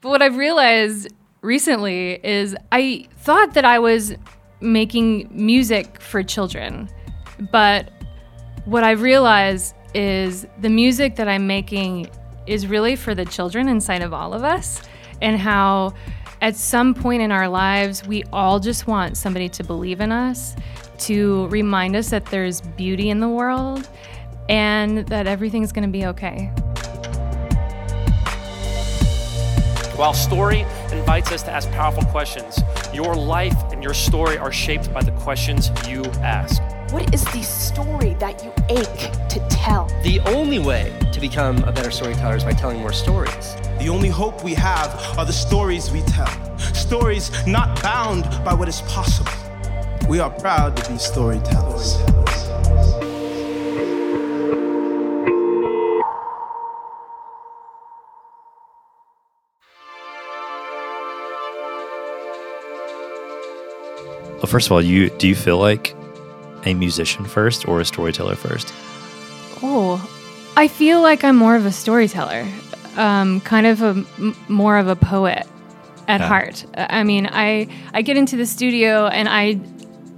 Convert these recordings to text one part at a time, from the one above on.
But what I've realized recently is I thought that I was making music for children. But what I've realized is the music that I'm making is really for the children inside of all of us, and how at some point in our lives, we all just want somebody to believe in us, to remind us that there's beauty in the world, and that everything's gonna be okay. While story invites us to ask powerful questions, your life and your story are shaped by the questions you ask. What is the story that you ache to tell? The only way to become a better storyteller is by telling more stories. The only hope we have are the stories we tell. Stories not bound by what is possible. We are proud to be storytellers. Well, first of all, you do you feel like a musician first or a storyteller first? Oh, I feel like I'm more of a storyteller, um, kind of a m- more of a poet at Yeah. heart. I mean, I I get into the studio and I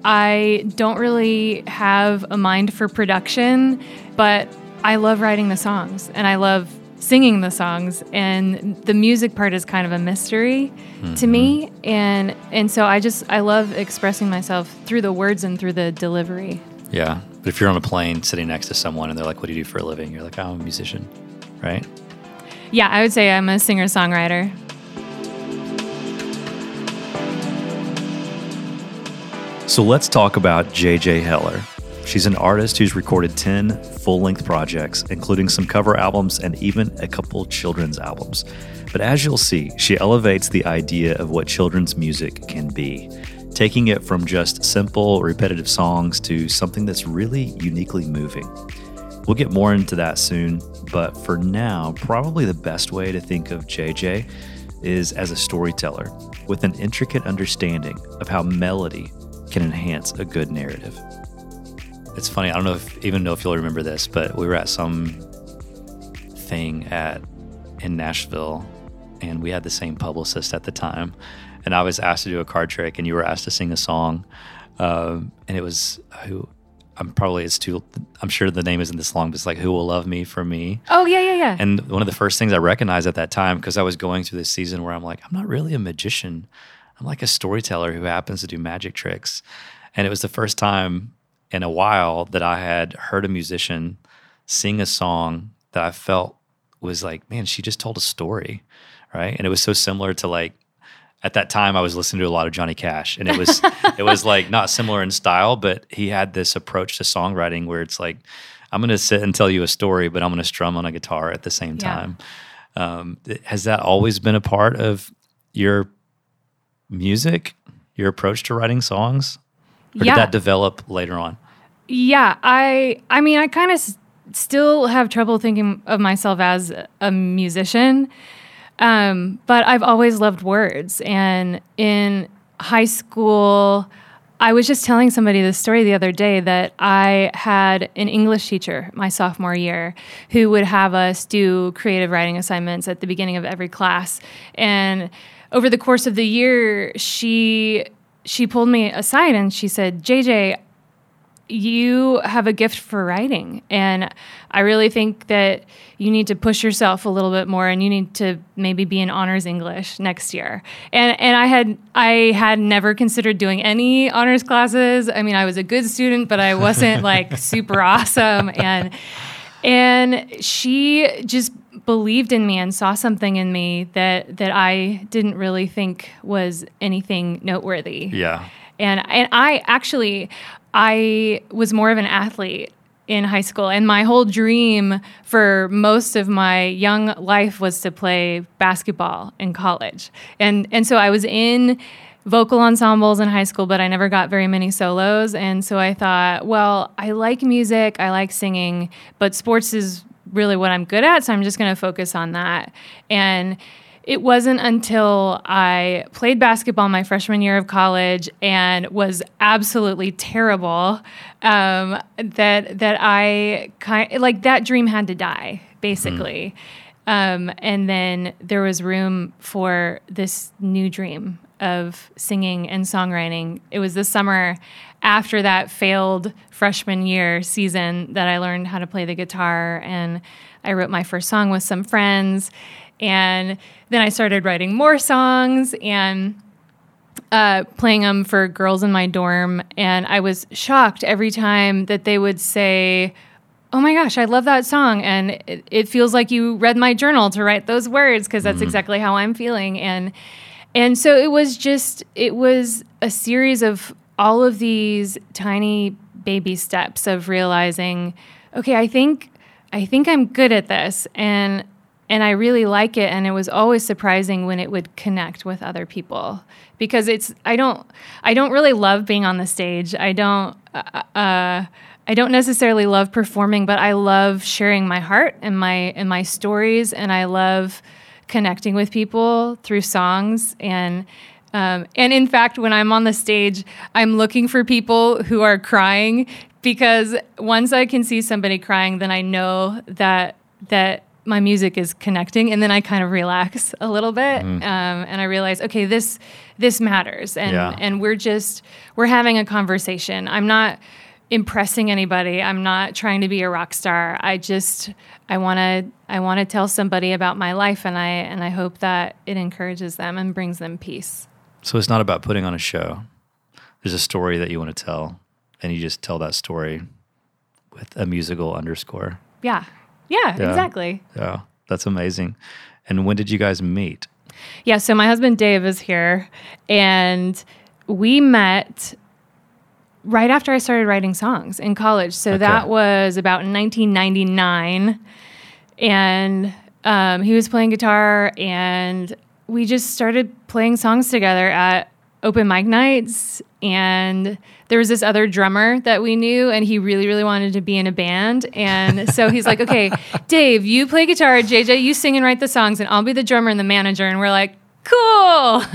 I don't really have a mind for production, but I love writing the songs and I love singing the songs and the music part is kind of a mystery to me mm-hmm. and and so I just I love expressing myself through the words and through the delivery. Yeah. But if you're on a plane sitting next to someone and they're like, "What do you do for a living?" You're like, oh, "I'm a musician," right? Yeah, I would say I'm a singer songwriter. So let's talk about JJ Heller. She's an artist who's recorded 10 full length projects, including some cover albums and even a couple children's albums. But as you'll see, she elevates the idea of what children's music can be, taking it from just simple, repetitive songs to something that's really uniquely moving. We'll get more into that soon, but for now, probably the best way to think of JJ is as a storyteller with an intricate understanding of how melody can enhance a good narrative. It's funny, I don't know if even know if you'll remember this, but we were at some thing at in Nashville and we had the same publicist at the time. And I was asked to do a card trick and you were asked to sing a song. Um, and it was who I'm probably it's too I'm sure the name isn't this long, but it's like Who Will Love Me for Me. Oh yeah, yeah, yeah. And one of the first things I recognized at that time, because I was going through this season where I'm like, I'm not really a magician. I'm like a storyteller who happens to do magic tricks. And it was the first time in a while that I had heard a musician sing a song that I felt was like, man, she just told a story. Right. And it was so similar to like, at that time I was listening to a lot of Johnny Cash and it was it was like not similar in style, but he had this approach to songwriting where it's like, I'm gonna sit and tell you a story, but I'm gonna strum on a guitar at the same Yeah. time. Um, has that always been a part of your music, your approach to writing songs? Or Yeah. did that develop later on? Yeah, I I mean I kind of s- still have trouble thinking of myself as a musician. Um, but I've always loved words and in high school I was just telling somebody this story the other day that I had an English teacher my sophomore year who would have us do creative writing assignments at the beginning of every class. And over the course of the year, she she pulled me aside and she said, "JJ, you have a gift for writing. And i really think that you need to push yourself a little bit more and you need to maybe be in honors english next year. And and i had i had never considered doing any honors classes. I mean i was a good student but i wasn't like super awesome. And and she just believed in me and saw something in me that that i didn't really think was anything noteworthy. Yeah. and and I actually I was more of an athlete in high school and my whole dream for most of my young life was to play basketball in college. And and so I was in vocal ensembles in high school but I never got very many solos and so I thought, well, I like music, I like singing, but sports is really what I'm good at, so I'm just going to focus on that. And it wasn't until I played basketball my freshman year of college and was absolutely terrible um, that that I kind like that dream had to die basically. Um, and then there was room for this new dream of singing and songwriting. It was the summer after that failed freshman year season that I learned how to play the guitar and I wrote my first song with some friends. And then I started writing more songs and uh, playing them for girls in my dorm. And I was shocked every time that they would say, Oh my gosh, I love that song. And it, it feels like you read my journal to write those words because that's exactly how I'm feeling. And and so it was just, it was a series of all of these tiny baby steps of realizing, okay, I think I think I'm good at this and and I really like it and it was always surprising when it would connect with other people because it's I don't I don't really love being on the stage. I don't uh, uh, I don't necessarily love performing, but I love sharing my heart and my and my stories and I love connecting with people through songs and um, and in fact, when I'm on the stage, I'm looking for people who are crying because once I can see somebody crying, then I know that that my music is connecting, and then I kind of relax a little bit, um, and I realize, okay, this this matters, and Yeah. and we're just we're having a conversation. I'm not impressing anybody. I'm not trying to be a rock star. I just I want to I want to tell somebody about my life, and I and I hope that it encourages them and brings them peace. So it's not about putting on a show. There's a story that you want to tell, and you just tell that story with a musical underscore. Yeah. Yeah, Yeah. exactly. Yeah, that's amazing. And when did you guys meet? Yeah, so my husband Dave is here and we met right after I started writing songs in college. So that was about 1999 and um, he was playing guitar and we just started playing songs together at open mic nights and there was this other drummer that we knew and he really really wanted to be in a band. And so he's like okay dave you play guitar jj you sing and write the songs and i'll be the drummer and the manager. And we're like cool.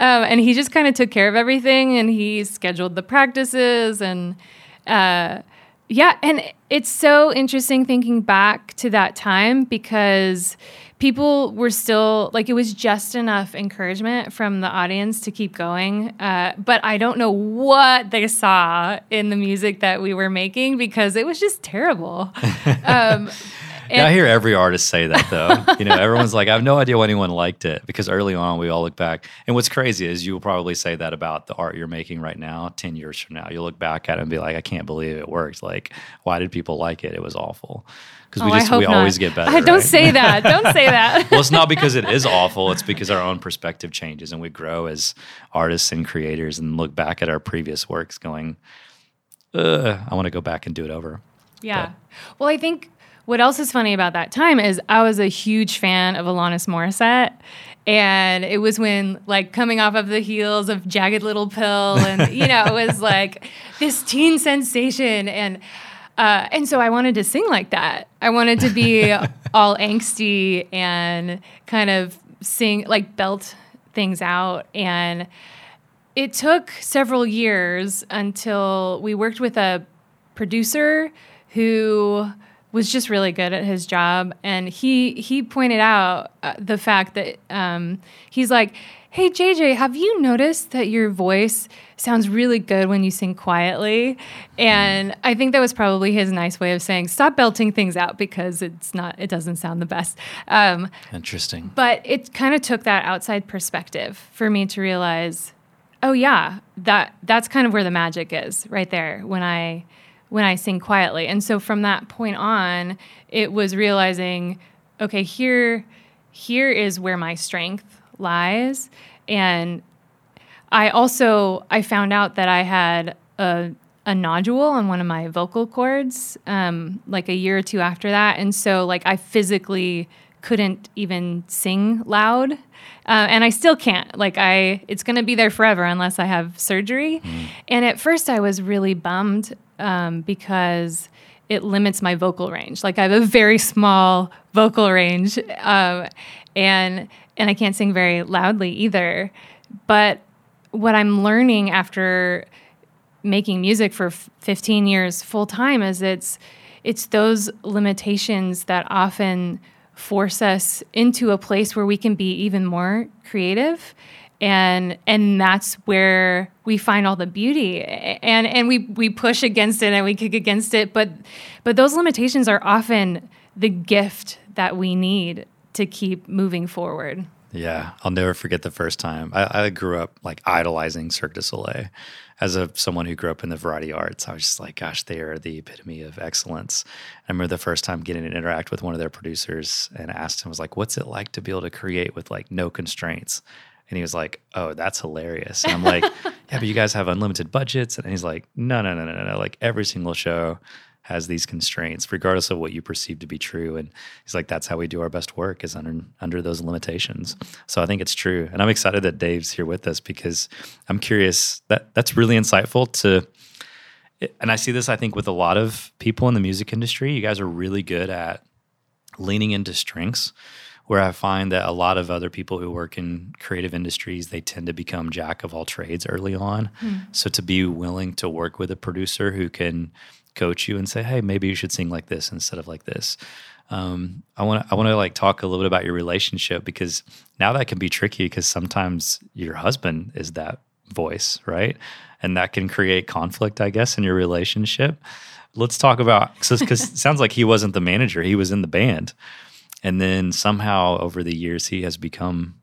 Um, and he just kind of took care of everything and he scheduled the practices and uh, yeah, and it's so interesting thinking back to that time because people were still like it was just enough encouragement from the audience to keep going. Uh, but I don't know what they saw in the music that we were making because it was just terrible. Um, Yeah, I hear every artist say that though. you know, everyone's like, I have no idea why anyone liked it because early on we all look back. And what's crazy is you will probably say that about the art you're making right now, 10 years from now. You'll look back at it and be like, I can't believe it worked. Like, why did people like it? It was awful. Because we oh, just, we not. always get better. Uh, don't right? say that. Don't say that. well, it's not because it is awful. It's because our own perspective changes and we grow as artists and creators and look back at our previous works going, Ugh, I want to go back and do it over. Yeah. Well, I think what else is funny about that time is I was a huge fan of Alanis Morissette. And it was when, like, coming off of the heels of Jagged Little Pill, and, you know, it was like this teen sensation. And, uh, and so I wanted to sing like that. I wanted to be all angsty and kind of sing, like, belt things out. And it took several years until we worked with a producer who was just really good at his job and he he pointed out uh, the fact that um, he's like hey jj have you noticed that your voice sounds really good when you sing quietly? And i think that was probably his nice way of saying stop belting things out because it's not it doesn't sound the best. Um, Interesting. but it kind of took that outside perspective for me to realize oh yeah that that's kind of where the magic is right there when i when i sing quietly. And so from that point on it was realizing okay here here is where my strength lies. And i also i found out that i had a a nodule on one of my vocal cords um, like a year or two after that. And so like i physically couldn't even sing loud. Uh, and i still can't. Like i it's going to be there forever unless i have surgery. And at first i was really bummed um, because it limits my vocal range. Like i have a very small vocal range um, and and i can't sing very loudly either. But what i'm learning after making music for f- 15 years full time is it's it's those limitations that often force us into a place where we can be even more creative. And and that's where we find all the beauty. And and we we push against it and we kick against it. But but those limitations are often the gift that we need to keep moving forward Yeah, I'll never forget the first time. I, I grew up like idolizing Cirque du Soleil. As a someone who grew up in the variety arts, I was just like, gosh, they are the epitome of excellence. I remember the first time getting to interact with one of their producers and asked him, was like, what's it like to be able to create with like no constraints? And he was like, "Oh, that's hilarious." And I'm like, "Yeah, but you guys have unlimited budgets." And he's like, "No, no, no, no, no. Like every single show has these constraints, regardless of what you perceive to be true." And he's like, "That's how we do our best work is under under those limitations." So I think it's true, and I'm excited that Dave's here with us because I'm curious that that's really insightful to. And I see this, I think, with a lot of people in the music industry. You guys are really good at leaning into strengths where I find that a lot of other people who work in creative industries, they tend to become jack of all trades early on. Hmm. So to be willing to work with a producer who can coach you and say, "Hey, maybe you should sing like this instead of like this." Um, I want to I want to like talk a little bit about your relationship because now that can be tricky because sometimes your husband is that voice, right? And that can create conflict, I guess, in your relationship. Let's talk about because it sounds like he wasn't the manager; he was in the band. And then somehow over the years, he has become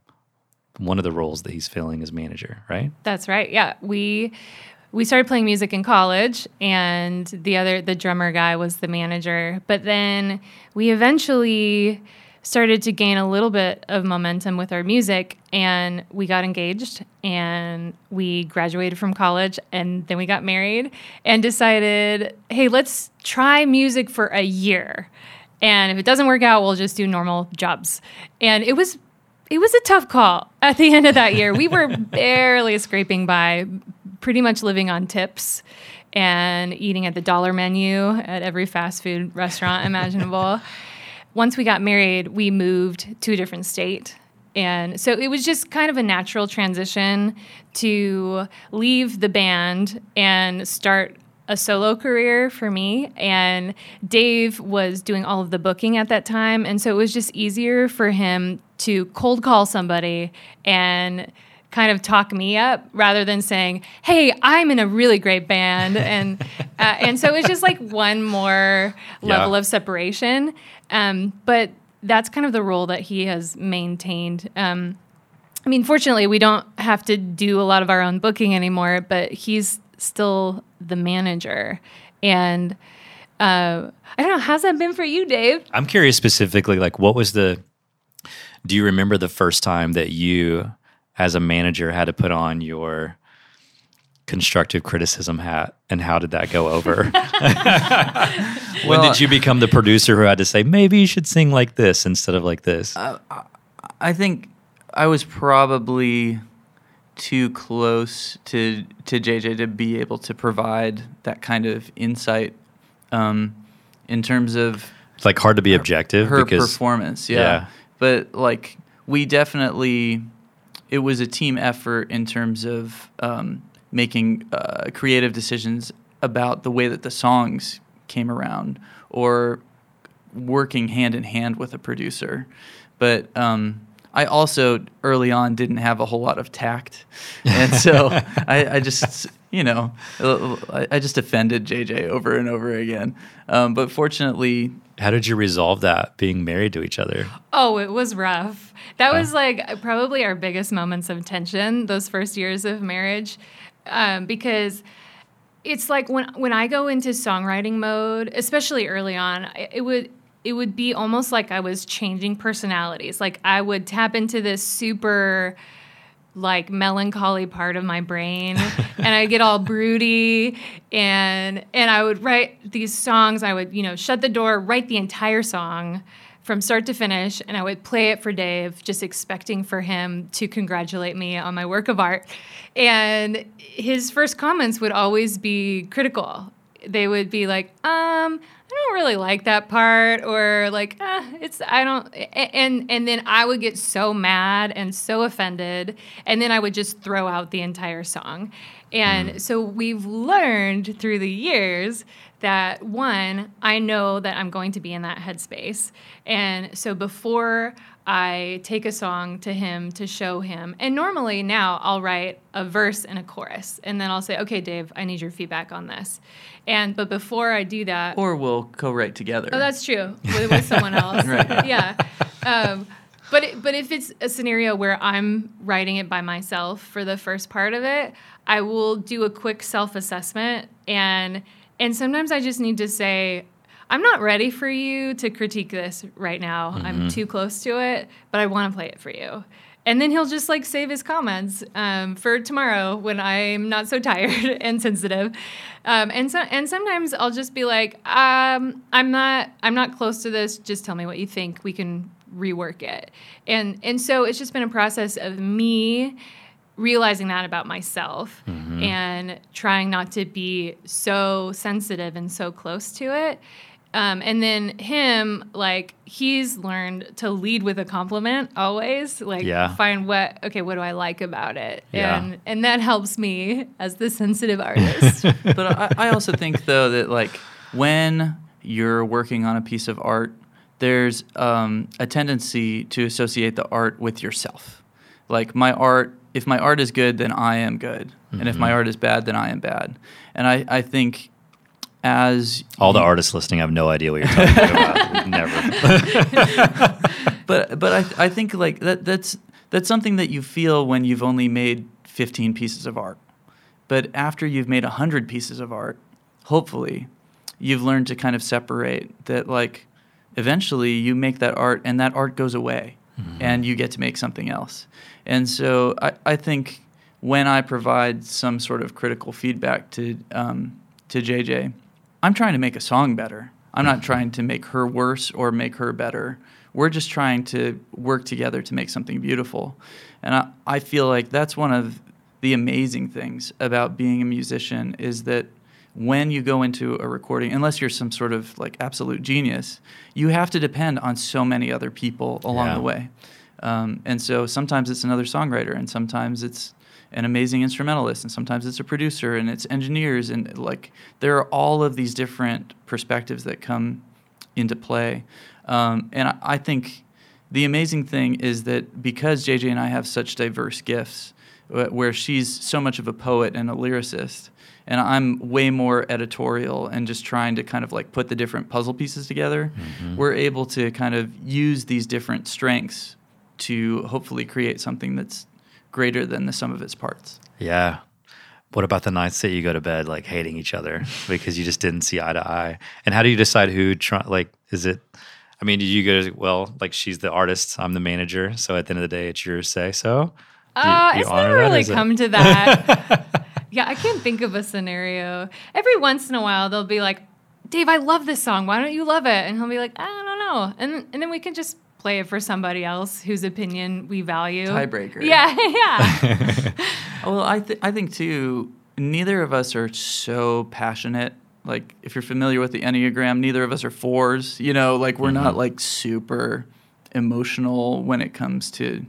one of the roles that he's filling as manager, right? That's right. Yeah, we we started playing music in college, and the other the drummer guy was the manager. But then we eventually started to gain a little bit of momentum with our music, and we got engaged, and we graduated from college, and then we got married, and decided, hey, let's try music for a year. And if it doesn't work out, we'll just do normal jobs. And it was it was a tough call at the end of that year. We were barely scraping by, pretty much living on tips and eating at the dollar menu at every fast food restaurant imaginable. Once we got married, we moved to a different state. And so it was just kind of a natural transition to leave the band and start a solo career for me and Dave was doing all of the booking at that time and so it was just easier for him to cold call somebody and kind of talk me up rather than saying hey I'm in a really great band and uh, and so it was just like one more level Yeah. of separation um, but that's kind of the role that he has maintained um, I mean, fortunately, we don't have to do a lot of our own booking anymore, but he's still the manager. And uh, I don't know, how's that been for you, Dave? I'm curious specifically, like, what was the, do you remember the first time that you, as a manager, had to put on your constructive criticism hat and how did that go over? when Well- did you become the producer who had to say, maybe you should sing like this instead of like this? I think I was probably too close to to JJ to be able to provide that kind of insight um, in terms of it's like hard to be objective her because performance. Yeah. yeah. but like we definitely, it was a team effort in terms of um, making uh, creative decisions about the way that the songs came around or working hand in hand with a producer. But um, I also early on didn't have a whole lot of tact, and so I, I just you know I, I just offended JJ over and over again. Um, but fortunately, how did you resolve that being married to each other? Oh, it was rough. That was like probably our biggest moments of tension those first years of marriage, um, because it's like when when I go into songwriting mode, especially early on, it it would it would be almost like I was changing personalities. Like I would tap into this super like melancholy part of my brain and I get all broody and and I would write these songs. I would you know shut the door write the entire song from start to finish and I would play it for Dave just expecting for him to congratulate me on my work of art. And his first comments would always be critical. They would be like, um, I don't really like that part, or like, ah, it's I don't, and and then I would get so mad and so offended, and then I would just throw out the entire song. And so we've learned through the years that one, I know that I'm going to be in that headspace. And so before I take a song to him to show him, and normally now I'll write a verse and a chorus, and then I'll say, okay, Dave, I need your feedback on this. And but before I do that, Or we'll co-write together. Oh, that's true with, with someone else. Right. Yeah. Um, but it, but if it's a scenario where I'm writing it by myself for the first part of it, I will do a quick self-assessment and and sometimes I just need to say I'm not ready for you to critique this right now. I'm too close to it, but I want to play it for you. And then he'll just like save his comments um, for tomorrow when I'm not so tired and sensitive. Um, and so and sometimes I'll just be like, um, I'm not I'm not close to this. Just tell me what you think. We can rework it. And and so it's just been a process of me realizing that about myself and trying not to be so sensitive and so close to it. Um, and then him, like he's learned to lead with a compliment always. Like Yeah. find what okay, what do I like about it, Yeah. and and that helps me as the sensitive artist. but I, I also think though that like when you're working on a piece of art, there's um, a tendency to associate the art with yourself. Like my art, if my art is good, then I am good, and if my art is bad, then I am bad. And I, I think as All the artists listening have no idea what you're talking about. Never. but but I I think like that that's that's something that you feel when you've only made 15 pieces of art. But after you've made 100 pieces of art, hopefully you've learned to kind of separate that like eventually you make that art and that art goes away and you get to make something else. And so I, I think when I provide some sort of critical feedback to um, to JJ, I'm trying to make a song better. I'm not trying to make her worse or make her better. We're just trying to work together to make something beautiful. And I, I feel like that's one of the amazing things about being a musician is that when you go into a recording, unless you're some sort of like absolute genius, you have to depend on so many other people along Yeah. the way. Um, and so sometimes it's another songwriter, and sometimes it's an amazing instrumentalist, and sometimes it's a producer, and it's engineers, and like there are all of these different perspectives that come into play. Um, and I, I think the amazing thing is that because JJ and I have such diverse gifts, where she's so much of a poet and a lyricist, and I'm way more editorial and just trying to kind of like put the different puzzle pieces together, we're able to kind of use these different strengths to hopefully create something that's greater than the sum of its parts. Yeah. What about the nights that you go to bed like hating each other because you just didn't see eye to eye? And how do you decide who try like is it I mean, did you go well, like she's the artist, I'm the manager, so at the end of the day it's your say so? Do you- Uh, do you it's never that, really is it- come to that. yeah, I can't think of a scenario. Every once in a while, they'll be like, "Dave, I love this song. Why don't you love it?" And he'll be like, "I don't know," and and then we can just play it for somebody else whose opinion we value. Tiebreaker. Yeah, yeah. Well, I th- I think too. Neither of us are so passionate. Like, if you're familiar with the Enneagram, neither of us are fours. You know, like we're not mm-hmm. like super emotional when it comes to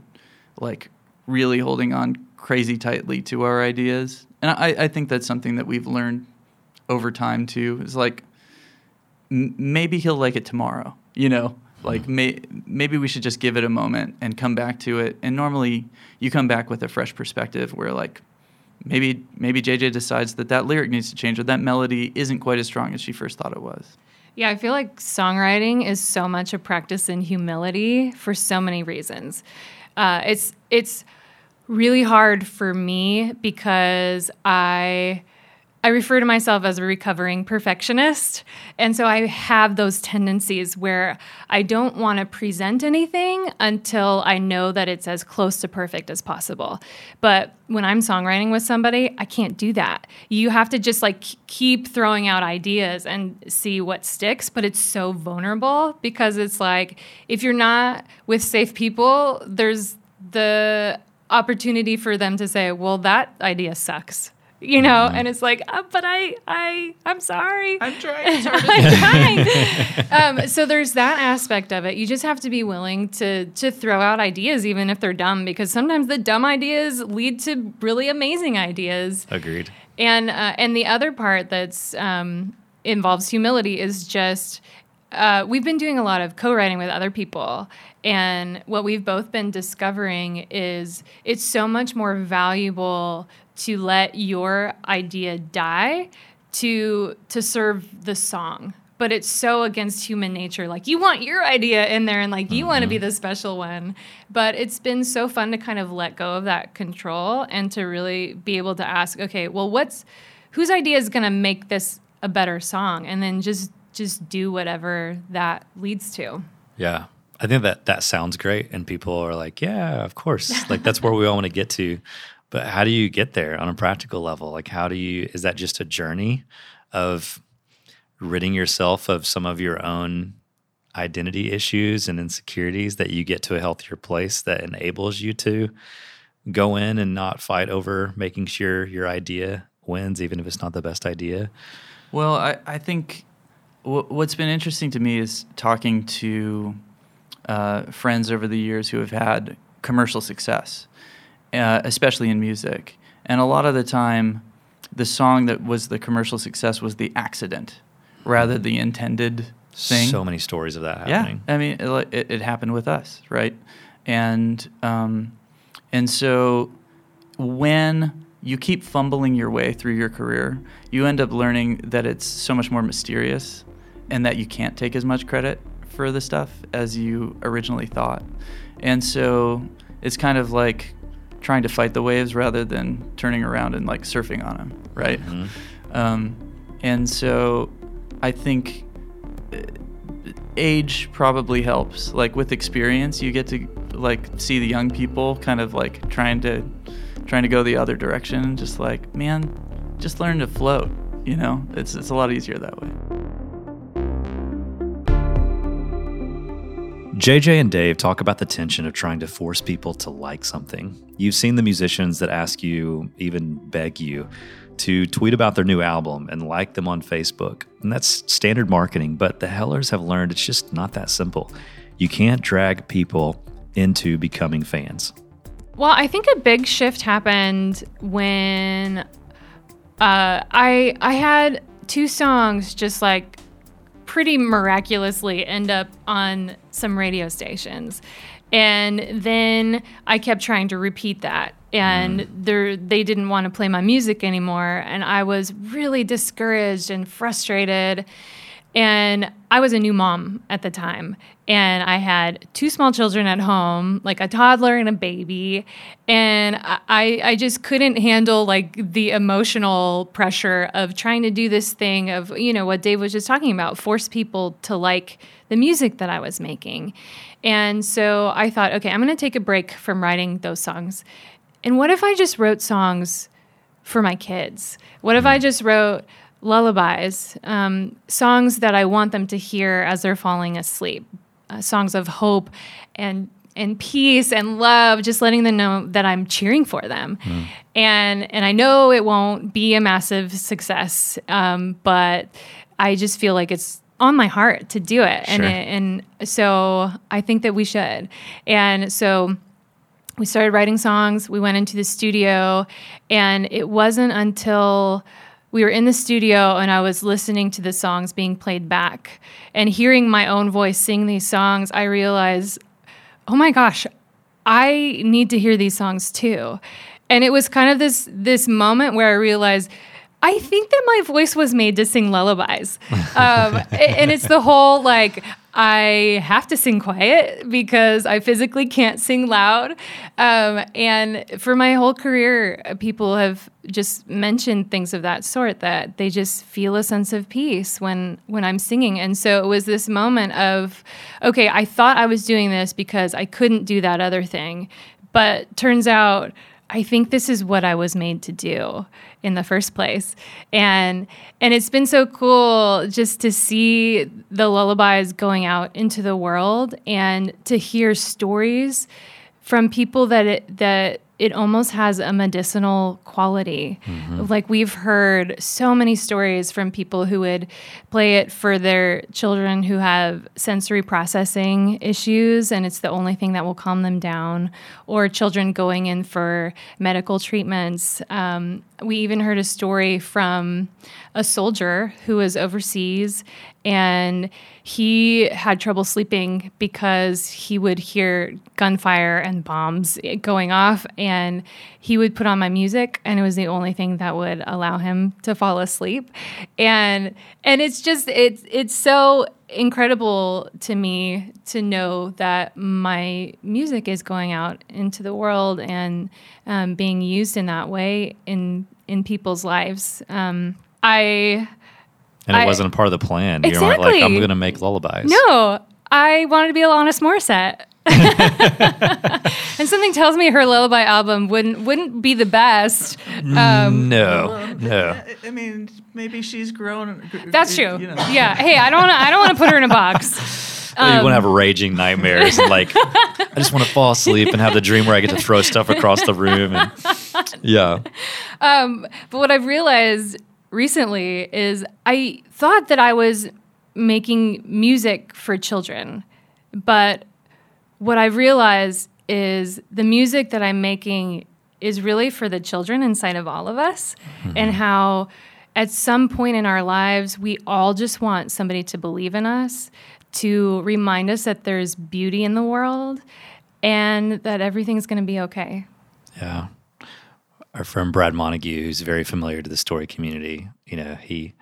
like really holding on crazy tightly to our ideas. And I, I think that's something that we've learned over time too. Is like m- maybe he'll like it tomorrow. You know, like may- maybe we should just give it a moment and come back to it. And normally, you come back with a fresh perspective where like maybe maybe JJ decides that that lyric needs to change or that melody isn't quite as strong as she first thought it was. Yeah, I feel like songwriting is so much a practice in humility for so many reasons. Uh, it's it's really hard for me because I I refer to myself as a recovering perfectionist, and so I have those tendencies where I don't want to present anything until I know that it's as close to perfect as possible. But when I'm songwriting with somebody, I can't do that. You have to just like keep throwing out ideas and see what sticks, but it's so vulnerable because it's like if you're not with safe people, there's the opportunity for them to say, "Well, that idea sucks." You know, and it's like, uh, but I, I, I'm sorry. I'm trying. I'm trying. um, so there's that aspect of it. You just have to be willing to to throw out ideas, even if they're dumb, because sometimes the dumb ideas lead to really amazing ideas. Agreed. And uh, and the other part that's um, involves humility is just uh, we've been doing a lot of co-writing with other people, and what we've both been discovering is it's so much more valuable to let your idea die to to serve the song but it's so against human nature like you want your idea in there and like you want to be mm-hmm. the special one but it's been so fun to kind of let go of that control and to really be able to ask okay well what's whose idea is going to make this a better song and then just just do whatever that leads to Yeah. I think that that sounds great. And people are like, yeah, of course. Like, that's where we all want to get to. But how do you get there on a practical level? Like, how do you, is that just a journey of ridding yourself of some of your own identity issues and insecurities that you get to a healthier place that enables you to go in and not fight over making sure your idea wins, even if it's not the best idea? Well, I, I think w- what's been interesting to me is talking to uh, friends over the years who have had commercial success, uh, especially in music. And a lot of the time, the song that was the commercial success was the accident rather the intended thing. So many stories of that happening. Yeah. I mean, it, it, it happened with us, right? And um, and so when you keep fumbling your way through your career, you end up learning that it's so much more mysterious, and that you can't take as much credit for the stuff as you originally thought. And so it's kind of like trying to fight the waves rather than turning around and like surfing on them, right? Um, and so I think uh, age probably helps. Like with experience, you get to like see the young people kind of like trying to trying to go the other direction. Just like man, just learn to float. You know, it's it's a lot easier that way. JJ and Dave talk about the tension of trying to force people to like something. You've seen the musicians that ask you, even beg you, to tweet about their new album and like them on Facebook. And that's standard marketing, but the Hellers have learned it's just not that simple. You can't drag people into becoming fans. Well, I think a big shift happened when uh, I I had two songs just like pretty miraculously end up on some radio stations. And then I kept trying to repeat that. And mm. they're- they didn't want to play my music anymore. And I was really discouraged and frustrated. And I was a new mom at the time. And I had two small children at home, like a toddler and a baby. And I, I just couldn't handle like the emotional pressure of trying to do this thing of, you know, what Dave was just talking about, force people to like the music that I was making. And so I thought, okay, I'm going to take a break from writing those songs. And what if I just wrote songs for my kids? What if I mm. just wrote lullabies, um, songs that I want them to hear as they're falling asleep, uh, songs of hope and and peace and love, just letting them know that I'm cheering for them. And and I know it won't be a massive success, um, but I just feel like it's on my heart to do it, and it, and so I think that we should. And so we started writing songs. We went into the studio, and it wasn't until we were in the studio and I was listening to the songs being played back and hearing my own voice sing these songs, I realized, oh my gosh, I need to hear these songs too. And it was kind of this this moment where I realized I think that my voice was made to sing lullabies. Um, and it's the whole like, I have to sing quiet because I physically can't sing loud. Um, and for my whole career, uh, people have just mentioned things of that sort that they just feel a sense of peace when when I'm singing. And so it was this moment of, okay, I thought I was doing this because I couldn't do that other thing, but turns out I think this is what I was made to do in the first place. And and it's been so cool just to see the lullabies going out into the world and to hear stories from people that it, that it almost has a medicinal quality. Like we've heard so many stories from people who would play it for their children who have sensory processing issues, and it's the only thing that will calm them down, or children going in for medical treatments. Um, we even heard a story from a soldier who was overseas and he had trouble sleeping because he would hear gunfire and bombs going off and he would put on my music and it was the only thing that would allow him to fall asleep. And and it's just it's it's so incredible to me to know that my music is going out into the world and um, being used in that way in in people's lives. Um, i And it I- wasn't a part of the plan. You're not like, Exactly. I'm going to make lullabies. No, I wanted to be Alanis Morissette. and something tells me her lullaby album wouldn't wouldn't be the best. Um, No, no. I mean, maybe she's grown. that's true. Yeah. Hey, I don't wanna, I don't want to put her in a box. you want to have raging nightmares and like, I just want to fall asleep and have the dream where I get to throw stuff across the room. And yeah, But what I've realized recently is I thought that I was making music for children, but what I've realized is the music that I'm making is really for the children inside of all of us, hmm. and how at some point in our lives we all just want somebody to believe in us, to remind us that there's beauty in the world, and that everything's going to be okay. yeah. Our friend Brad Montague, who's very familiar to the story community, you know, he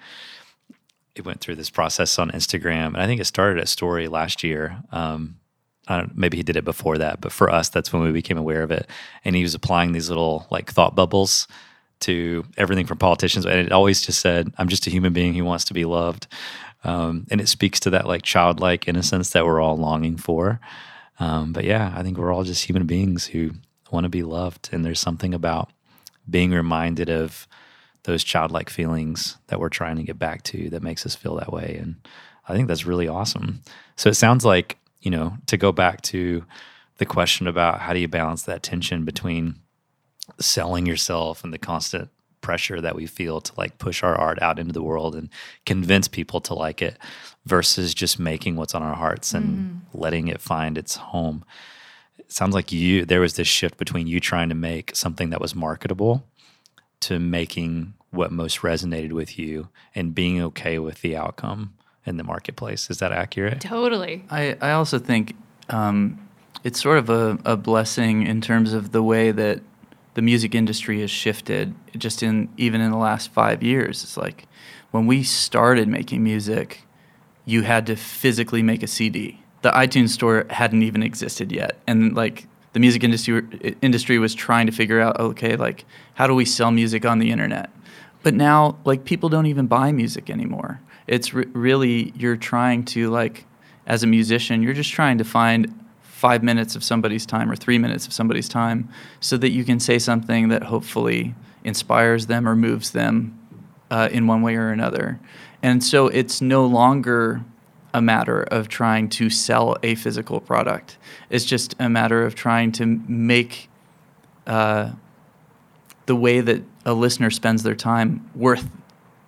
he went through this process on Instagram, and I think it started at Story last year. Um, I don't, maybe he did it before that, but for us, that's when we became aware of it. And he was applying these little like thought bubbles to everything from politicians, and it always just said, "I'm just a human being who wants to be loved," um, and it speaks to that like childlike innocence that we're all longing for. Um, but yeah, I think we're all just human beings who want to be loved, and there's something about being reminded of those childlike feelings that we're trying to get back to that makes us feel that way. And I think that's really awesome. So it sounds like, you know, to go back to the question about how do you balance that tension between selling yourself and the constant pressure that we feel to like push our art out into the world and convince people to like it versus just making what's on our hearts and mm-hmm. letting it find its home. It sounds like you there was this shift between you trying to make something that was marketable to making what most resonated with you and being okay with the outcome in the marketplace. Is that accurate? Totally. I, I also think um, it's sort of a, a blessing in terms of the way that the music industry has shifted just in even in the last five years. It's like when we started making music, you had to physically make a CD. The iTunes store hadn't even existed yet, and like the music industry industry was trying to figure out, okay, like how do we sell music on the internet? But now, like people don't even buy music anymore. It's re- really you're trying to like, as a musician, you're just trying to find five minutes of somebody's time or three minutes of somebody's time, so that you can say something that hopefully inspires them or moves them uh, in one way or another. And so it's no longer a matter of trying to sell a physical product. It's just a matter of trying to make uh, the way that a listener spends their time worth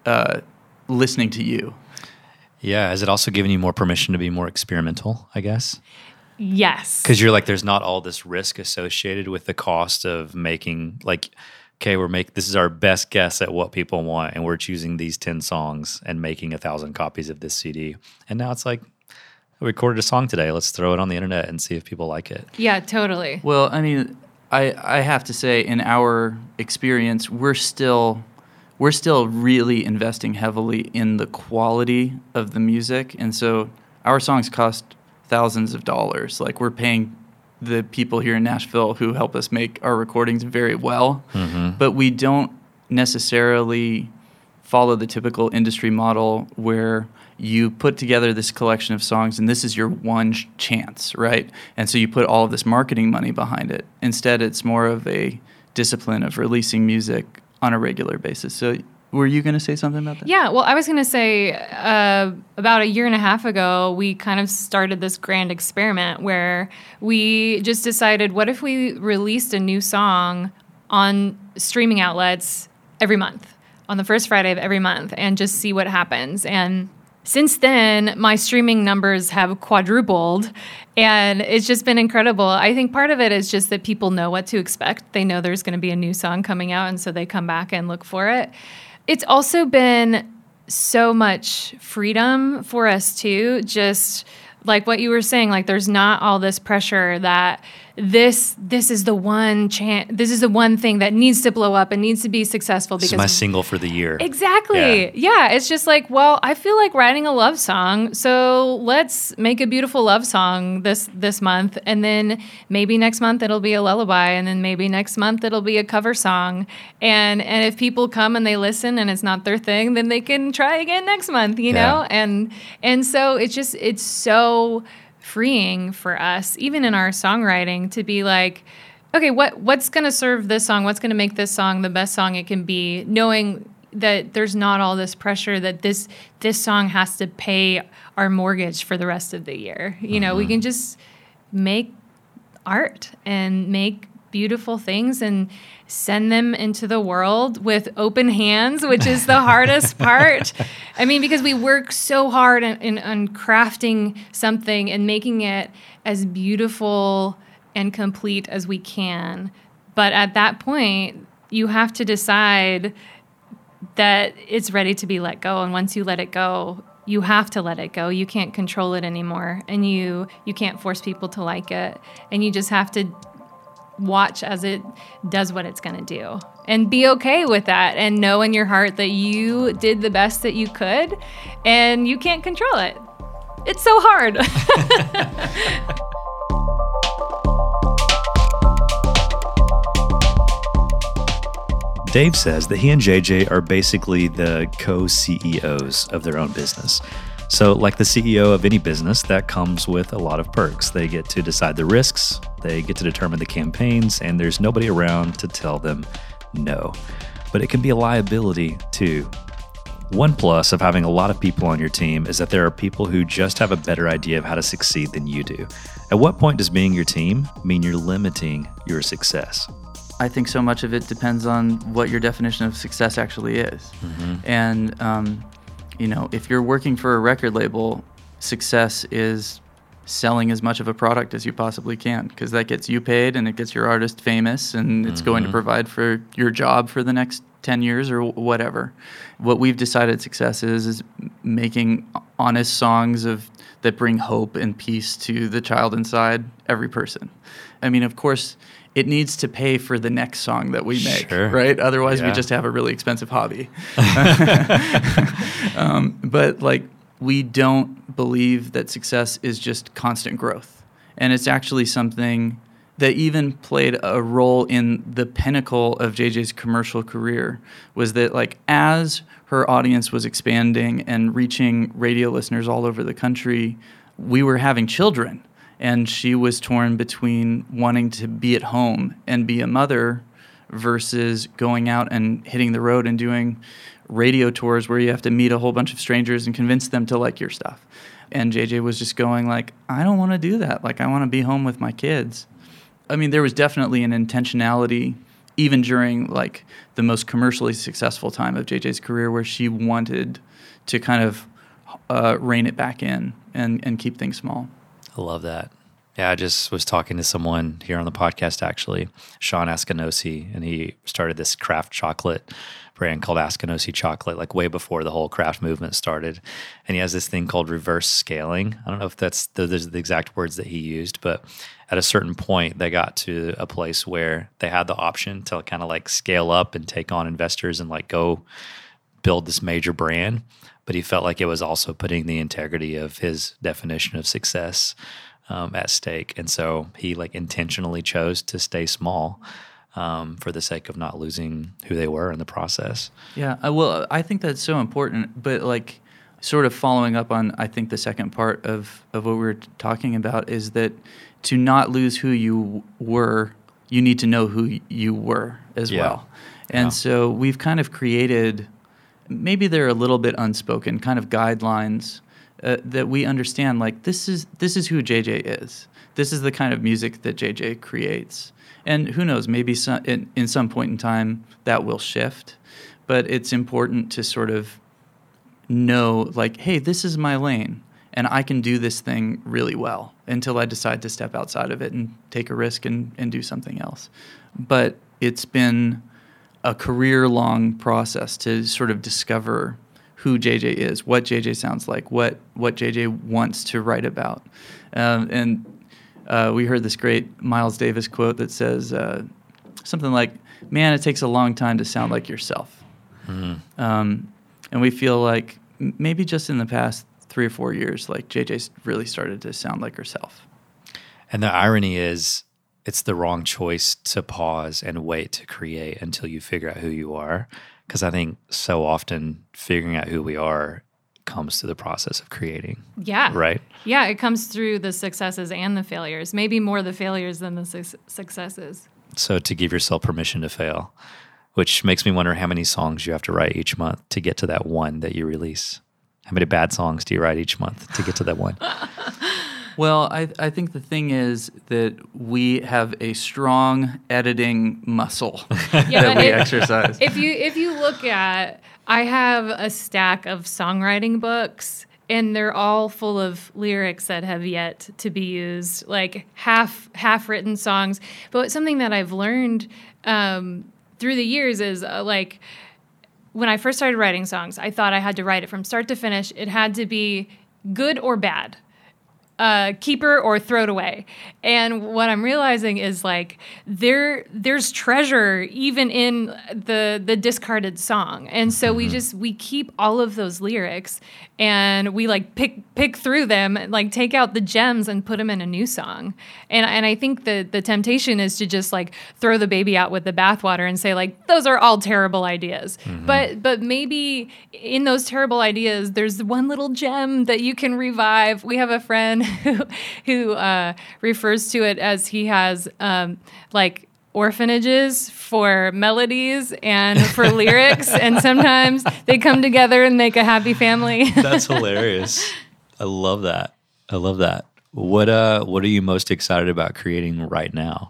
uh, listening to you. Yeah. Has it also given you more permission to be more experimental, I guess? Yes. Because you're like, there's not all this risk associated with the cost of making, like, okay, we're make this is our best guess at what people want, and we're choosing these 10 songs and making a thousand copies of this CD. And now it's like, we recorded a song today. Let's throw it on the internet and see if people like it. Yeah, totally. Well, I mean, I I have to say, in our experience, we're still we're still really investing heavily in the quality of the music, and so our songs cost thousands of dollars. Like we're paying the people here in Nashville who help us make our recordings very well, mm-hmm. but we don't necessarily follow the typical industry model where you put together this collection of songs and this is your one sh- chance, right? And so you put all of this marketing money behind it. Instead, it's more of a discipline of releasing music on a regular basis. So were you going to say something about that? Yeah, well, I was going to say uh, about a year and a half ago, we kind of started this grand experiment where we just decided what if we released a new song on streaming outlets every month, on the first Friday of every month, and just see what happens. And since then, my streaming numbers have quadrupled, and it's just been incredible. I think part of it is just that people know what to expect. They know there's going to be a new song coming out, and so they come back and look for it. It's also been so much freedom for us too. Just like what you were saying, like there's not all this pressure that this this is the one chance this is the one thing that needs to blow up and needs to be successful This because is my single for the year. Exactly. Yeah. Yeah. It's just like, well, I feel like writing a love song, so let's make a beautiful love song this this month, and then maybe next month it'll be a lullaby, and then maybe next month it'll be a cover song, and and if people come and they listen and it's not their thing, then they can try again next month, you know, and and so it's just it's so freeing for us, even in our songwriting, to be like okay, what what's going to serve this song? What's going to make this song the best song it can be? Knowing that there's not all this pressure that this this song has to pay our mortgage for the rest of the year. You know, we mm-hmm. can just make art and make beautiful things and send them into the world with open hands, which is the hardest part. I mean, because we work so hard in, in, on crafting something and making it as beautiful and complete as we can. But at that point, you have to decide that it's ready to be let go and once you let it go you have to let it go you can't control it anymore and you you can't force people to like it and you just have to watch as it does what it's going to do. And be okay with that and know in your heart that you did the best that you could and you can't control it. It's so hard. Dave says that he and JJ are basically the co CEOs of their own business. So, like the CEO of any business, that comes with a lot of perks. They get to decide the risks, they get to determine the campaigns, and there's nobody around to tell them no. But it can be a liability too. One plus of having a lot of people on your team is that there are people who just have a better idea of how to succeed than you do. At what point does being your team mean you're limiting your success? I think so much of it depends on what your definition of success actually is. And, um, you know, if you're working for a record label, success is selling as much of a product as you possibly can because that gets you paid and it gets your artist famous and it's going to mm-hmm. provide for your job for the next 10 years or whatever. What we've decided success is is making honest songs of that bring hope and peace to the child inside every person. I mean, of course, it needs to pay for the next song that we make, Sure. right? Otherwise, we just have a really expensive hobby. um, but like, we don't believe that success is just constant growth, and it's actually something that even played a role in the pinnacle of JJ's commercial career was that like as her audience was expanding and reaching radio listeners all over the country, we were having children and she was torn between wanting to be at home and be a mother versus going out and hitting the road and doing radio tours where you have to meet a whole bunch of strangers and convince them to like your stuff. And JJ was just going like, I don't want to do that. Like I want to be home with my kids. I mean, there was definitely an intentionality even during like the most commercially successful time of JJ's career where she wanted to kind of uh, rein it back in and, and keep things small. I love that. Yeah, I just was talking to someone here on the podcast, actually, Sean Askinosie, and he started this craft chocolate brand called Askinosie Chocolate, like way before the whole craft movement started. And he has this thing called reverse scaling. I don't know if that's the, the exact words that he used, but at a certain point, they got to a place where they had the option to kind of like scale up and take on investors and like go build this major brand, but he felt like it was also putting the integrity of his definition of success um, at stake, and so he like intentionally chose to stay small um, for the sake of not losing who they were in the process. Yeah, I, well, I think that's so important. But like, sort of following up on, I think the second part of of what we were talking about is that to not lose who you were, you need to know who you were as Yeah. well. And Yeah. so we've kind of created maybe they're a little bit unspoken, kind of guidelines uh, that we understand. Like this is this is who JJ is. This is the kind of music that JJ creates. And who knows? Maybe some, in, in some point in time that will shift. But it's important to sort of know, like, hey, this is my lane, and I can do this thing really well until I decide to step outside of it and take a risk and, and do something else. But it's been a career long process to sort of discover who JJ is, what JJ sounds like, what what JJ wants to write about, um, and uh, we heard this great Miles Davis quote that says uh, something like, "Man, it takes a long time to sound like yourself," mm-hmm. um, and we feel like maybe just in the past three or four years, like JJ's really started to sound like herself. And the irony is, it's the wrong choice to pause and wait to create until you figure out who you are. Because I think so often figuring out who we are comes through the process of creating. Yeah. Right? Yeah, it comes through the successes and the failures. Maybe more the failures than the su- successes. So to give yourself permission to fail, which makes me wonder how many songs you have to write each month to get to that one that you release. How many bad songs do you write each month to get to that one? Well, I, I think the thing is that we have a strong editing muscle yeah, that we if, exercise. If you if you look at, I have a stack of songwriting books, and they're all full of lyrics that have yet to be used, like half half written songs. But something that I've learned um, through the years is uh, like when I first started writing songs, I thought I had to write it from start to finish. It had to be good or bad uh, keeper or throw it away. And what I'm realizing is like there there's treasure even in the the discarded song. And so mm-hmm. we just we keep all of those lyrics and we like pick pick through them, like take out the gems and put them in a new song. And and I think the the temptation is to just like throw the baby out with the bathwater and say like those are all terrible ideas. Mm-hmm. But but maybe in those terrible ideas there's one little gem that you can revive. We have a friend who who uh, refers to it as he has um, like orphanages for melodies and for lyrics, and sometimes they come together and make a happy family. That's hilarious. I love that. I love that. What uh what are you most excited about creating right now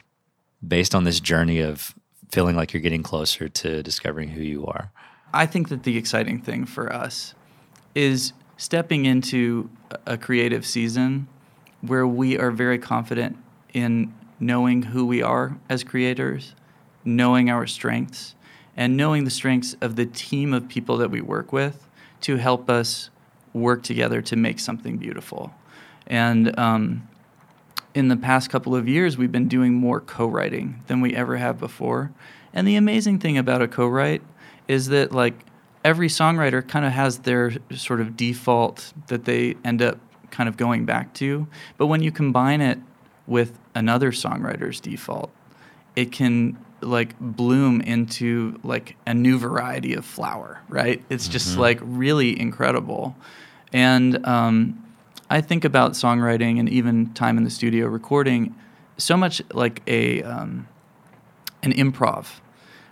based on this journey of feeling like you're getting closer to discovering who you are? I think that the exciting thing for us is stepping into a creative season where we are very confident in knowing who we are as creators, knowing our strengths, and knowing the strengths of the team of people that we work with to help us work together to make something beautiful. And um, in the past couple of years, we've been doing more co writing than we ever have before. And the amazing thing about a co write is that, like, every songwriter kind of has their sort of default that they end up kind of going back to. But when you combine it with another songwriter's default, it can like bloom into like a new variety of flower, right? It's mm-hmm. just like really incredible. And um, I think about songwriting and even time in the studio recording so much like a um, an improv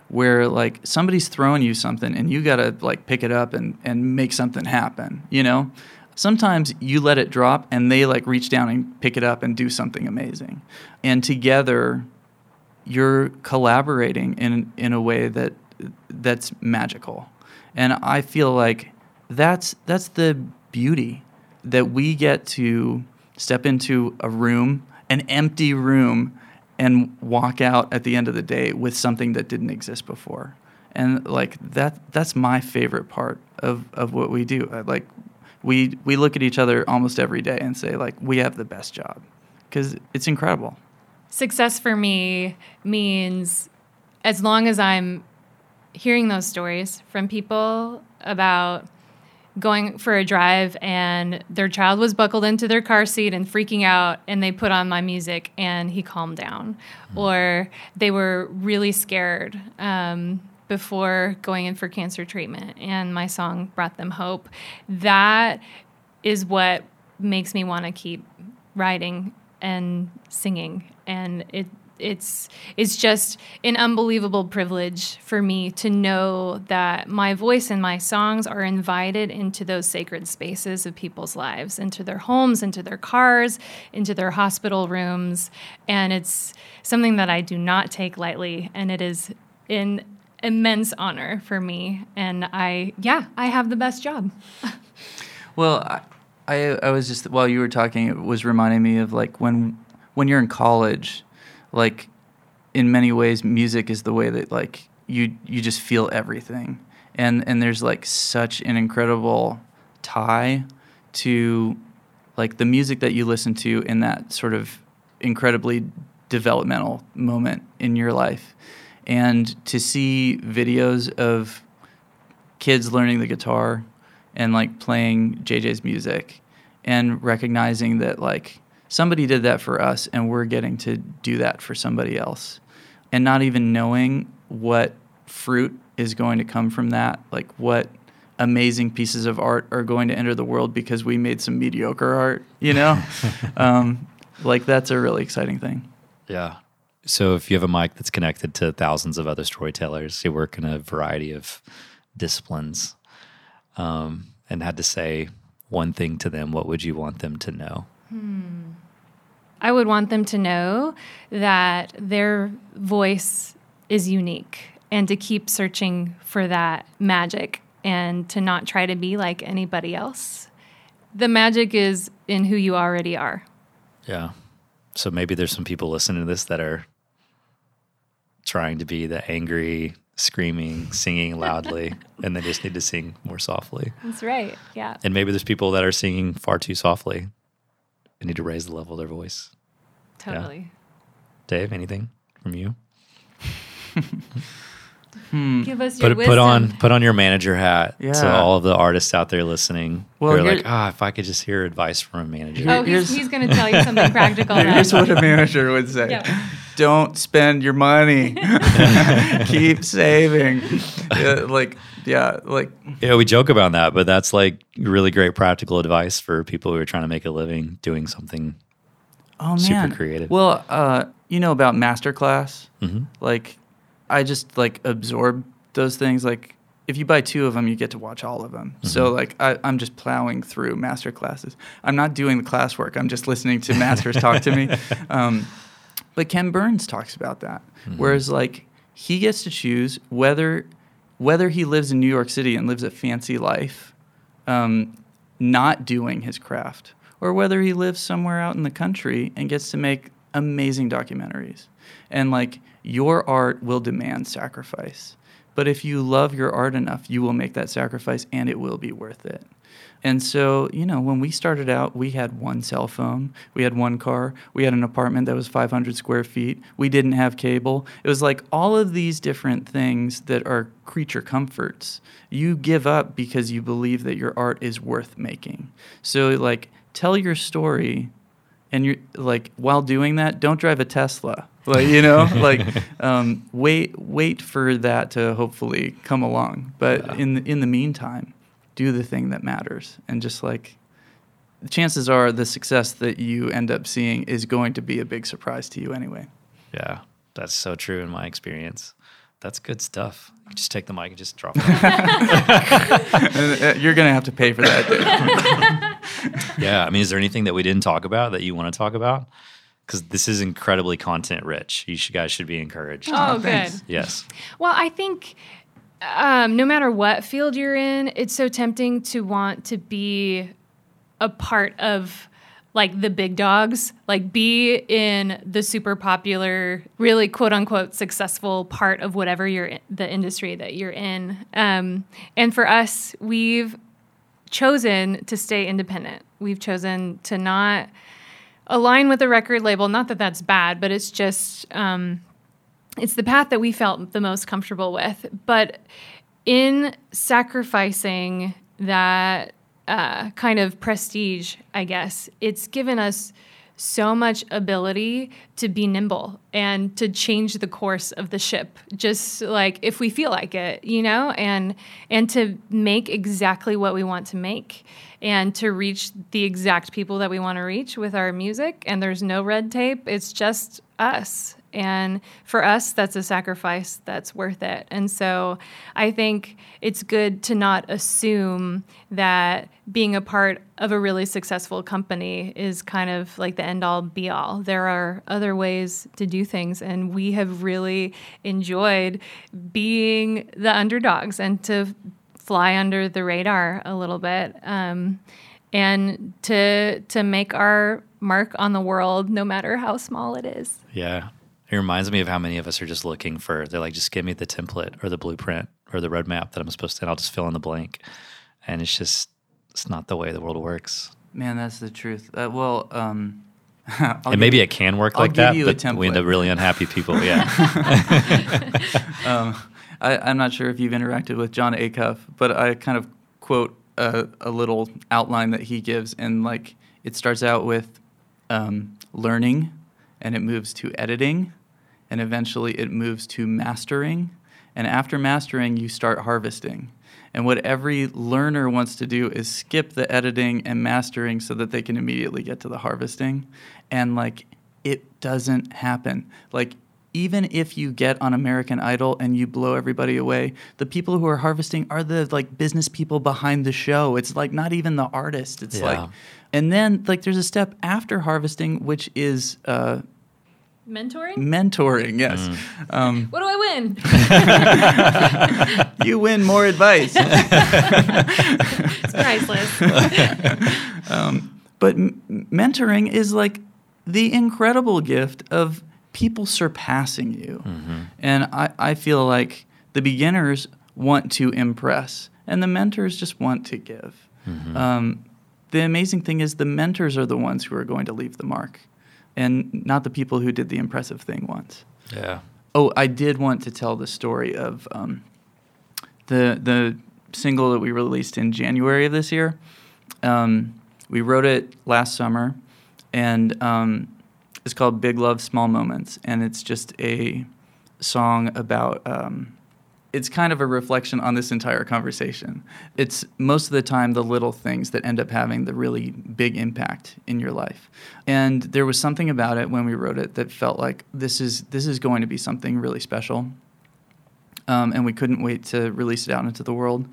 where like somebody's throwing you something and you gotta like pick it up and, and make something happen, you know? sometimes you let it drop and they like reach down and pick it up and do something amazing. And together you're collaborating in in a way that that's magical. And I feel like that's that's the beauty that we get to step into a room, an empty room and walk out at the end of the day with something that didn't exist before. And like that that's my favorite part of of what we do. Uh, like we we look at each other almost every day and say like we have the best job because it's incredible. Success for me means as long as I'm hearing those stories from people about going for a drive and their child was buckled into their car seat and freaking out and they put on my music and he calmed down mm-hmm. or they were really scared um, before going in for cancer treatment, and my song brought them hope. That is what makes me want to keep writing and singing. And it it's it's just an unbelievable privilege for me to know that my voice and my songs are invited into those sacred spaces of people's lives, into their homes, into their cars, into their hospital rooms, and it's something that I do not take lightly, and it is an immense honor for me. And I, yeah, I have the best job. Well, I, I, I was just while you were talking, it was reminding me of like when when you're in college, like in many ways, music is the way that like you you just feel everything, and and there's like such an incredible tie to like the music that you listen to in that sort of incredibly developmental moment in your life, and to see videos of kids learning the guitar and like playing JJ's music and recognizing that like somebody did that for us and we're getting to do that for somebody else and not even knowing what fruit is going to come from that like what amazing pieces of art are going to enter the world because we made some mediocre art you know um, like that's a really exciting thing Yeah. So if you have a mic that's connected to thousands of other storytellers, who work in a variety of disciplines, um, and had to say one thing to them, what would you want them to know? I would want them to know that their voice is unique and to keep searching for that magic and to not try to be like anybody else. The magic is in who you already are. Yeah. So maybe there's some people listening to this that are trying to be the angry, screaming, singing loudly, and they just need to sing more softly. That's right. Yeah. And maybe there's people that are singing far too softly and need to raise the level of their voice. Totally. Dave, anything from you? Give us your Put wisdom. put on put on your manager hat to all of the artists out there listening. Well, Well, are like, ah, if I could just hear advice from a manager. Oh, he's, Here's- he's going to tell you something practical. now. Here's what a manager would say. Yeah. Don't spend your money. Keep saving. Yeah, like, yeah, like, Yeah, we joke about that, but that's like really great practical advice for people who are trying to make a living doing something. oh man. Super creative. Well, uh, you know about masterclass? Mm-hmm. Like, I just like absorb those things. Like, if you buy two of them, you get to watch all of them. So, like, I, I'm just plowing through master classes. I'm not doing the classwork. I'm just listening to masters talk to me. Um, but Ken Burns talks about that. Whereas, like, he gets to choose whether whether he lives in New York City and lives a fancy life, um, not doing his craft, or whether he lives somewhere out in the country and gets to make amazing documentaries. And like your art will demand sacrifice. But if you love your art enough, you will make that sacrifice and it will be worth it. And so, you know, when we started out, we had one cell phone, we had one car, we had an apartment that was 500 square feet, we didn't have cable. It was like all of these different things that are creature comforts. You give up because you believe that your art is worth making. So, like, tell your story and you're like while doing that don't drive a tesla like you know like um, wait wait for that to hopefully come along but in the, in the meantime do the thing that matters and just like the chances are the success that you end up seeing is going to be a big surprise to you anyway Yeah, that's so true in my experience. That's good stuff. You just take the mic and just drop it. Uh, you're gonna have to pay for that yeah, I mean, is there anything that we didn't talk about that you want to talk about? Because this is incredibly content rich. You guys should be encouraged. Oh, good. Yes. Well, I think um, no matter what field you're in, it's so tempting to want to be a part of like the big dogs, like be in the super popular, really quote unquote successful part of whatever you're in, the industry that you're in. Um, and for us, we've chosen to stay independent. We've chosen to not align with a record label. Not that that's bad, but it's just um, it's the path that we felt the most comfortable with. But in sacrificing that uh, kind of prestige, I guess, it's given us so much ability to be nimble and to change the course of the ship just like if we feel like it you know and and to make exactly what we want to make and to reach the exact people that we want to reach with our music and there's no red tape it's just us and for us, that's a sacrifice that's worth it. And so I think it's good to not assume that being a part of a really successful company is kind of like the end all be all. There are other ways to do things. And we have really enjoyed being the underdogs and to fly under the radar a little bit. Um, and to to make our mark on the world no matter how small it is. Yeah. It reminds me of how many of us are just looking for, they're like, just give me the template or the blueprint or the roadmap that I'm supposed to, and I'll just fill in the blank. And it's just, it's not the way the world works. Man, that's the truth. Uh, well, um, and maybe it can work I'll like give that, you a but we end up really unhappy people. Yeah. um, I, I'm not sure if you've interacted with Jon Acuff, but I kind of quote a, a little outline that he gives, and like it starts out with um, learning, and it moves to editing, and eventually it moves to mastering, and after mastering, you start harvesting. And what every learner wants to do is skip the editing and mastering so that they can immediately get to the harvesting. And like it doesn't happen. Like even if you get on American Idol and you blow everybody away, the people who are harvesting are the like business people behind the show. It's like not even the artist. It's Yeah. like, and then like there's a step after harvesting, which is uh, Mentoring? mentoring. Yes, Mm. um, What do I win? you win more advice. It's priceless. But m- mentoring is like the incredible gift of people surpassing you. And I, I feel like the beginners want to impress, and the mentors just want to give. Um, the amazing thing is, the mentors are the ones who are going to leave the mark, and not the people who did the impressive thing once. yeah. Oh, I did want to tell the story of um, the the single that we released in January of this year. Um, we wrote it last summer, and um, it's called "Big Love, Small Moments," and it's just a song about. Um, it's kind of a reflection on this entire conversation. It's most of the time the little things that end up having the really big impact in your life. And there was something about it when we wrote it that felt like this is this is going to be something really special. Um, and we couldn't wait to release it out into the world.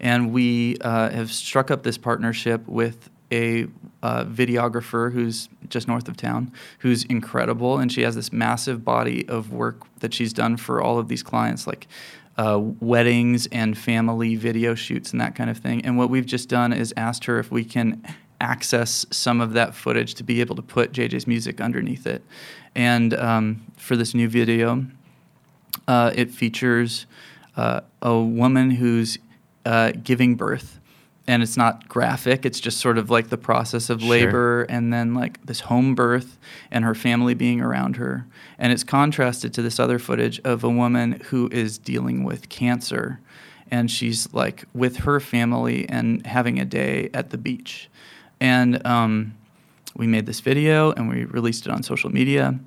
And we uh, have struck up this partnership with a uh, videographer who's just north of town, who's incredible, and she has this massive body of work that she's done for all of these clients, like uh, weddings and family video shoots and that kind of thing. And what we've just done is asked her if we can access some of that footage to be able to put JJ's music underneath it. And um, for this new video, uh, it features uh, a woman who's uh, giving birth, and it's not graphic. It's just sort of like the process of Sure. labor, and then like this home birth, and her family being around her. And it's contrasted to this other footage of a woman who is dealing with cancer, and she's like with her family and having a day at the beach. And um, we made this video, and we released it on social media.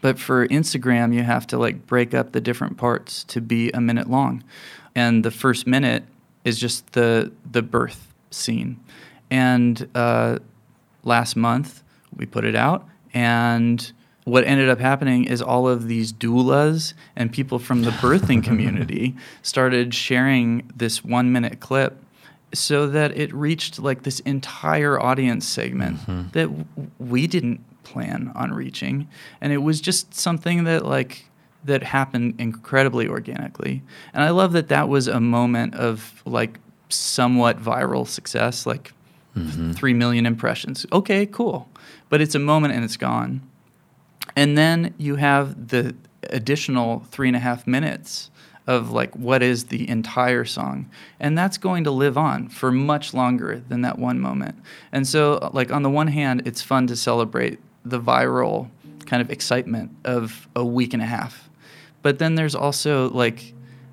But for Instagram, you have to like break up the different parts to be a minute long. And the first minute is just the the birth scene. And uh, last month we put it out, and what ended up happening is all of these doulas and people from the birthing community started sharing this one minute clip so that it reached like this entire audience segment mm-hmm. that w- we didn't plan on reaching. And it was just something that like that happened incredibly organically. And i love that that was a moment of like somewhat viral success like mm-hmm. 3 million impressions. Okay cool. But it's a moment and it's gone and then you have the additional three and a half minutes of like what is the entire song. And that's going to live on for much longer than that one moment. And so like on the one hand it's fun to celebrate the viral kind of excitement of a week and a half. But then there's also like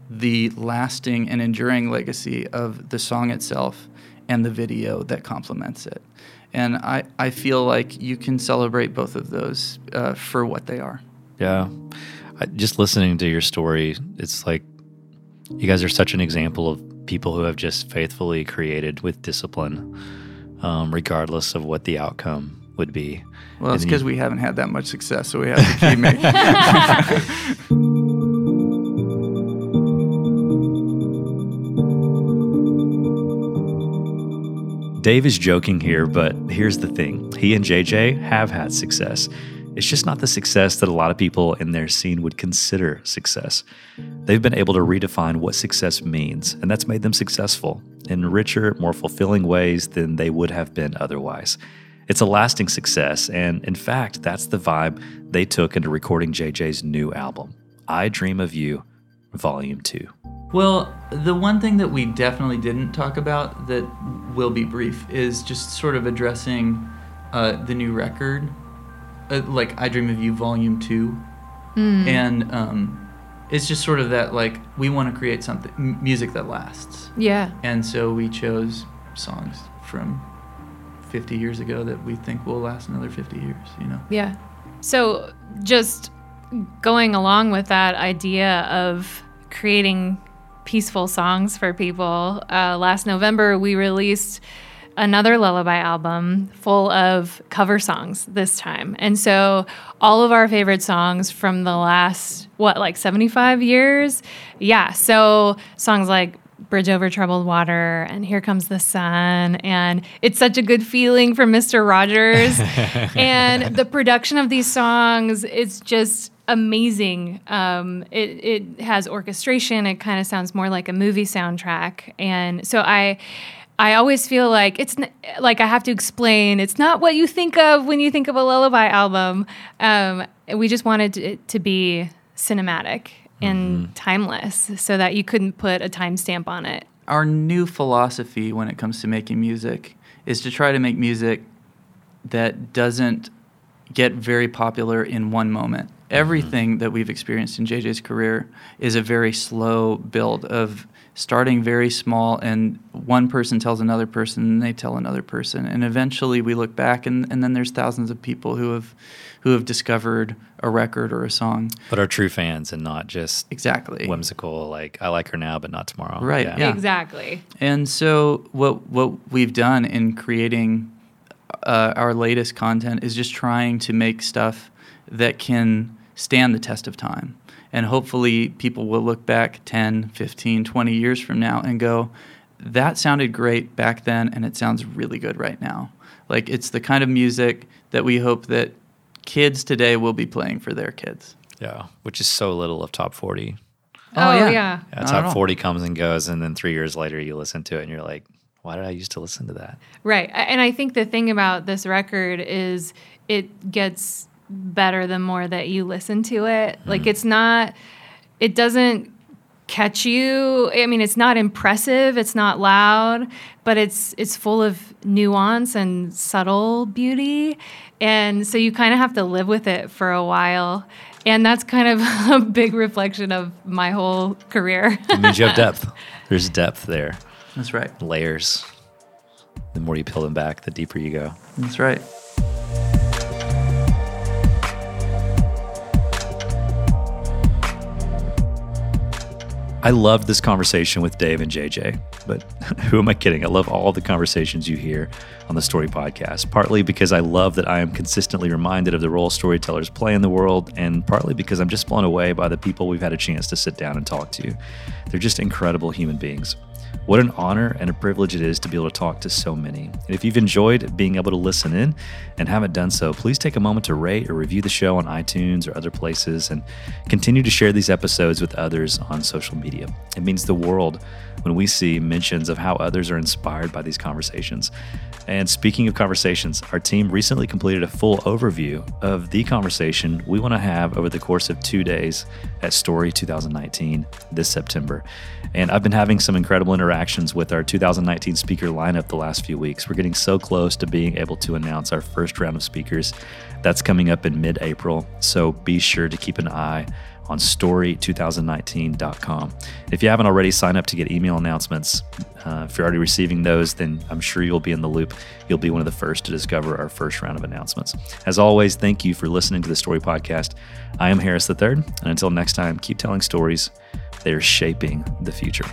the lasting and enduring legacy of the song itself and the video that complements it And I, I feel like you can celebrate both of those uh, for what they are. Yeah. I, just listening to your story, it's like you guys are such an example of people who have just faithfully created with discipline, um, regardless of what the outcome would be. Well, it's because we haven't had that much success, so we have to keep making. Dave is joking here, but here's the thing he and JJ have had success. It's just not the success that a lot of people in their scene would consider success. They've been able to redefine what success means, and that's made them successful in richer, more fulfilling ways than they would have been otherwise. It's a lasting success, and in fact, that's the vibe they took into recording JJ's new album, I Dream of You, Volume 2. Well, the one thing that we definitely didn't talk about that will be brief is just sort of addressing uh, the new record, uh, like I Dream of You Volume 2. And um, it's just sort of that, like, we want to create something, m- music that lasts. Yeah. And so we chose songs from 50 years ago that we think will last another 50 years, you know? Yeah. So just going along with that idea of creating peaceful songs for people, uh, last November we released another lullaby album full of cover songs this time. And so all of our favorite songs from the last, what, like 75 years? Yeah. So songs like Bridge Over Troubled Water and Here Comes the Sun and It's Such a Good Feeling from Mr. Rogers. and the production of these songs is just amazing. Um, it, it has orchestration. It kind of sounds more like a movie soundtrack. And so I I always feel like it's n- like I have to explain. It's not what you think of when you think of a lullaby album. Um, we just wanted it to be cinematic and timeless, so that you couldn't put a timestamp on it. our new philosophy when it comes to making music is to try to make music that doesn't get very popular in one moment. Everything that we've experienced in JJ's career is a very slow build of starting very small and one person tells another person and they tell another person and eventually we look back and, and then there's thousands of people who have who have discovered a record or a song. But are true fans and not just Exactly. whimsical, like, I like her now, but not tomorrow. Right, yeah. Exactly. And so what what we've done in creating uh, our latest content is just trying to make stuff that can stand the test of time. And hopefully people will look back 10, 15, 20 years from now and go, that sounded great back then and it sounds really good right now. Like it's the kind of music that we hope that kids today will be playing for their kids. Yeah, which is so little of top 40. Oh, oh yeah. yeah. Yeah, top 40 comes and goes, and then three years later you listen to it and you're like, why did I used to listen to that? Right. And I think the thing about this record is it gets better the more that you listen to it. Hmm. Like it's not it doesn't catch you. I mean, it's not impressive, it's not loud, but it's it's full of nuance and subtle beauty. And so you kind of have to live with it for a while. And that's kind of a big reflection of my whole career. It means you have depth. There's depth there, That's right. layers. The more you peel them back, the deeper you go. That's right. I loved this conversation with Dave and JJ, but who am I kidding? I love all the conversations you hear on the Story Podcast, partly because I love that I am consistently reminded of the role storytellers play in the world, and partly because I'm just blown away by the people we've had a chance to sit down and talk to. They're just incredible human beings. What an honor and a privilege it is to be able to talk to so many. And if you've enjoyed being able to listen in and haven't done so, please take a moment to rate or review the show on iTunes or other places and continue to share these episodes with others on social media. It means the world when we see mentions of how others are inspired by these conversations. And speaking of conversations, our team recently completed a full overview of the conversation we want to have over the course of two days at Story 2019 this September. And I've been having some incredible interactions with our 2019 speaker lineup the last few weeks. We're getting so close to being able to announce our first round of speakers. That's coming up in mid April. So be sure to keep an eye on story2019.com. If you haven't already, sign up to get email announcements. Uh, if you're already receiving those, then I'm sure you'll be in the loop. You'll be one of the first to discover our first round of announcements. As always, thank you for listening to the Story Podcast. I am Harris III, and until next time, keep telling stories. They are shaping the future.